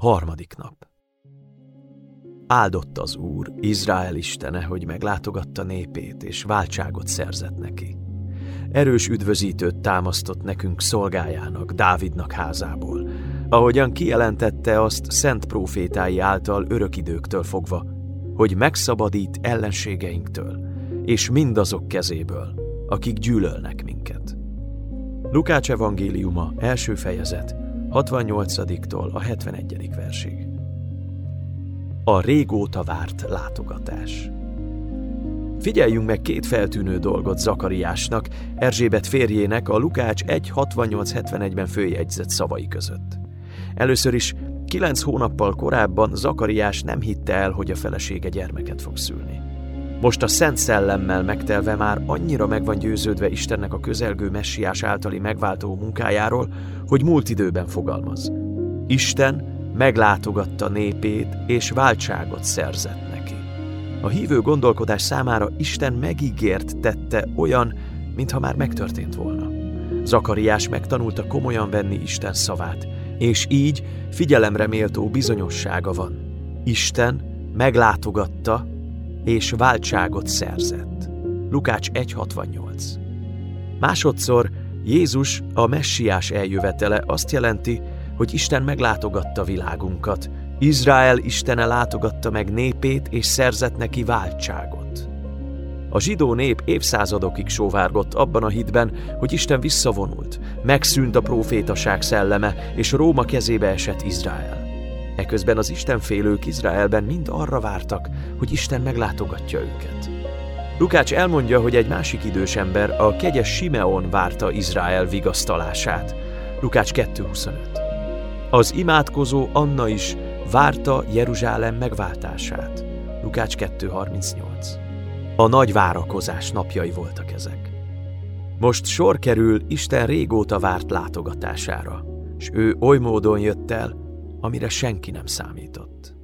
Harmadik nap. Áldott az Úr, Izrael istene, hogy meglátogatta népét, és váltságot szerzett neki. Erős üdvözítőt támasztott nekünk szolgájának, Dávidnak házából, ahogyan kijelentette azt szent profétái által örök időktől fogva, hogy megszabadít ellenségeinktől, és mindazok kezéből, akik gyűlölnek minket. Lukács evangéliuma első fejezet, 68-tól a 71. versig. A régóta várt látogatás. Figyeljünk meg két feltűnő dolgot Zakariásnak, Erzsébet férjének a Lukács 1.68.71-ben főjegyzett szavai között. Először is kilenc hónappal korábban Zakariás nem hitte el, hogy a felesége gyermeket fog szülni. Most a Szent Szellemmel megtelve már annyira meg van győződve Istennek a közelgő messiás általi megváltó munkájáról, hogy múlt időben fogalmaz. Isten meglátogatta népét és váltságot szerzett neki. A hívő gondolkodás számára Isten megígért tette olyan, mintha már megtörtént volna. Zakariás megtanulta komolyan venni Isten szavát, és így figyelemre méltó bizonyossága van. Isten meglátogatta és váltságot szerzett. Lukács 1.68 Másodszor Jézus, a messiás eljövetele azt jelenti, hogy Isten meglátogatta világunkat, Izrael Istene látogatta meg népét és szerzett neki váltságot. A zsidó nép évszázadokig sóvárgott abban a hitben, hogy Isten visszavonult, megszűnt a profétaság szelleme, és Róma kezébe esett Izrael. Eközben az Istenfélők Izraelben mind arra vártak, hogy Isten meglátogatja őket. Lukács elmondja, hogy egy másik idős ember, a kegyes Simeon várta Izrael vigasztalását. Lukács 2.25 Az imádkozó Anna is várta Jeruzsálem megváltását. Lukács 2.38 A nagy várakozás napjai voltak ezek. Most sor kerül Isten régóta várt látogatására, és ő oly módon jött el, amire senki nem számított.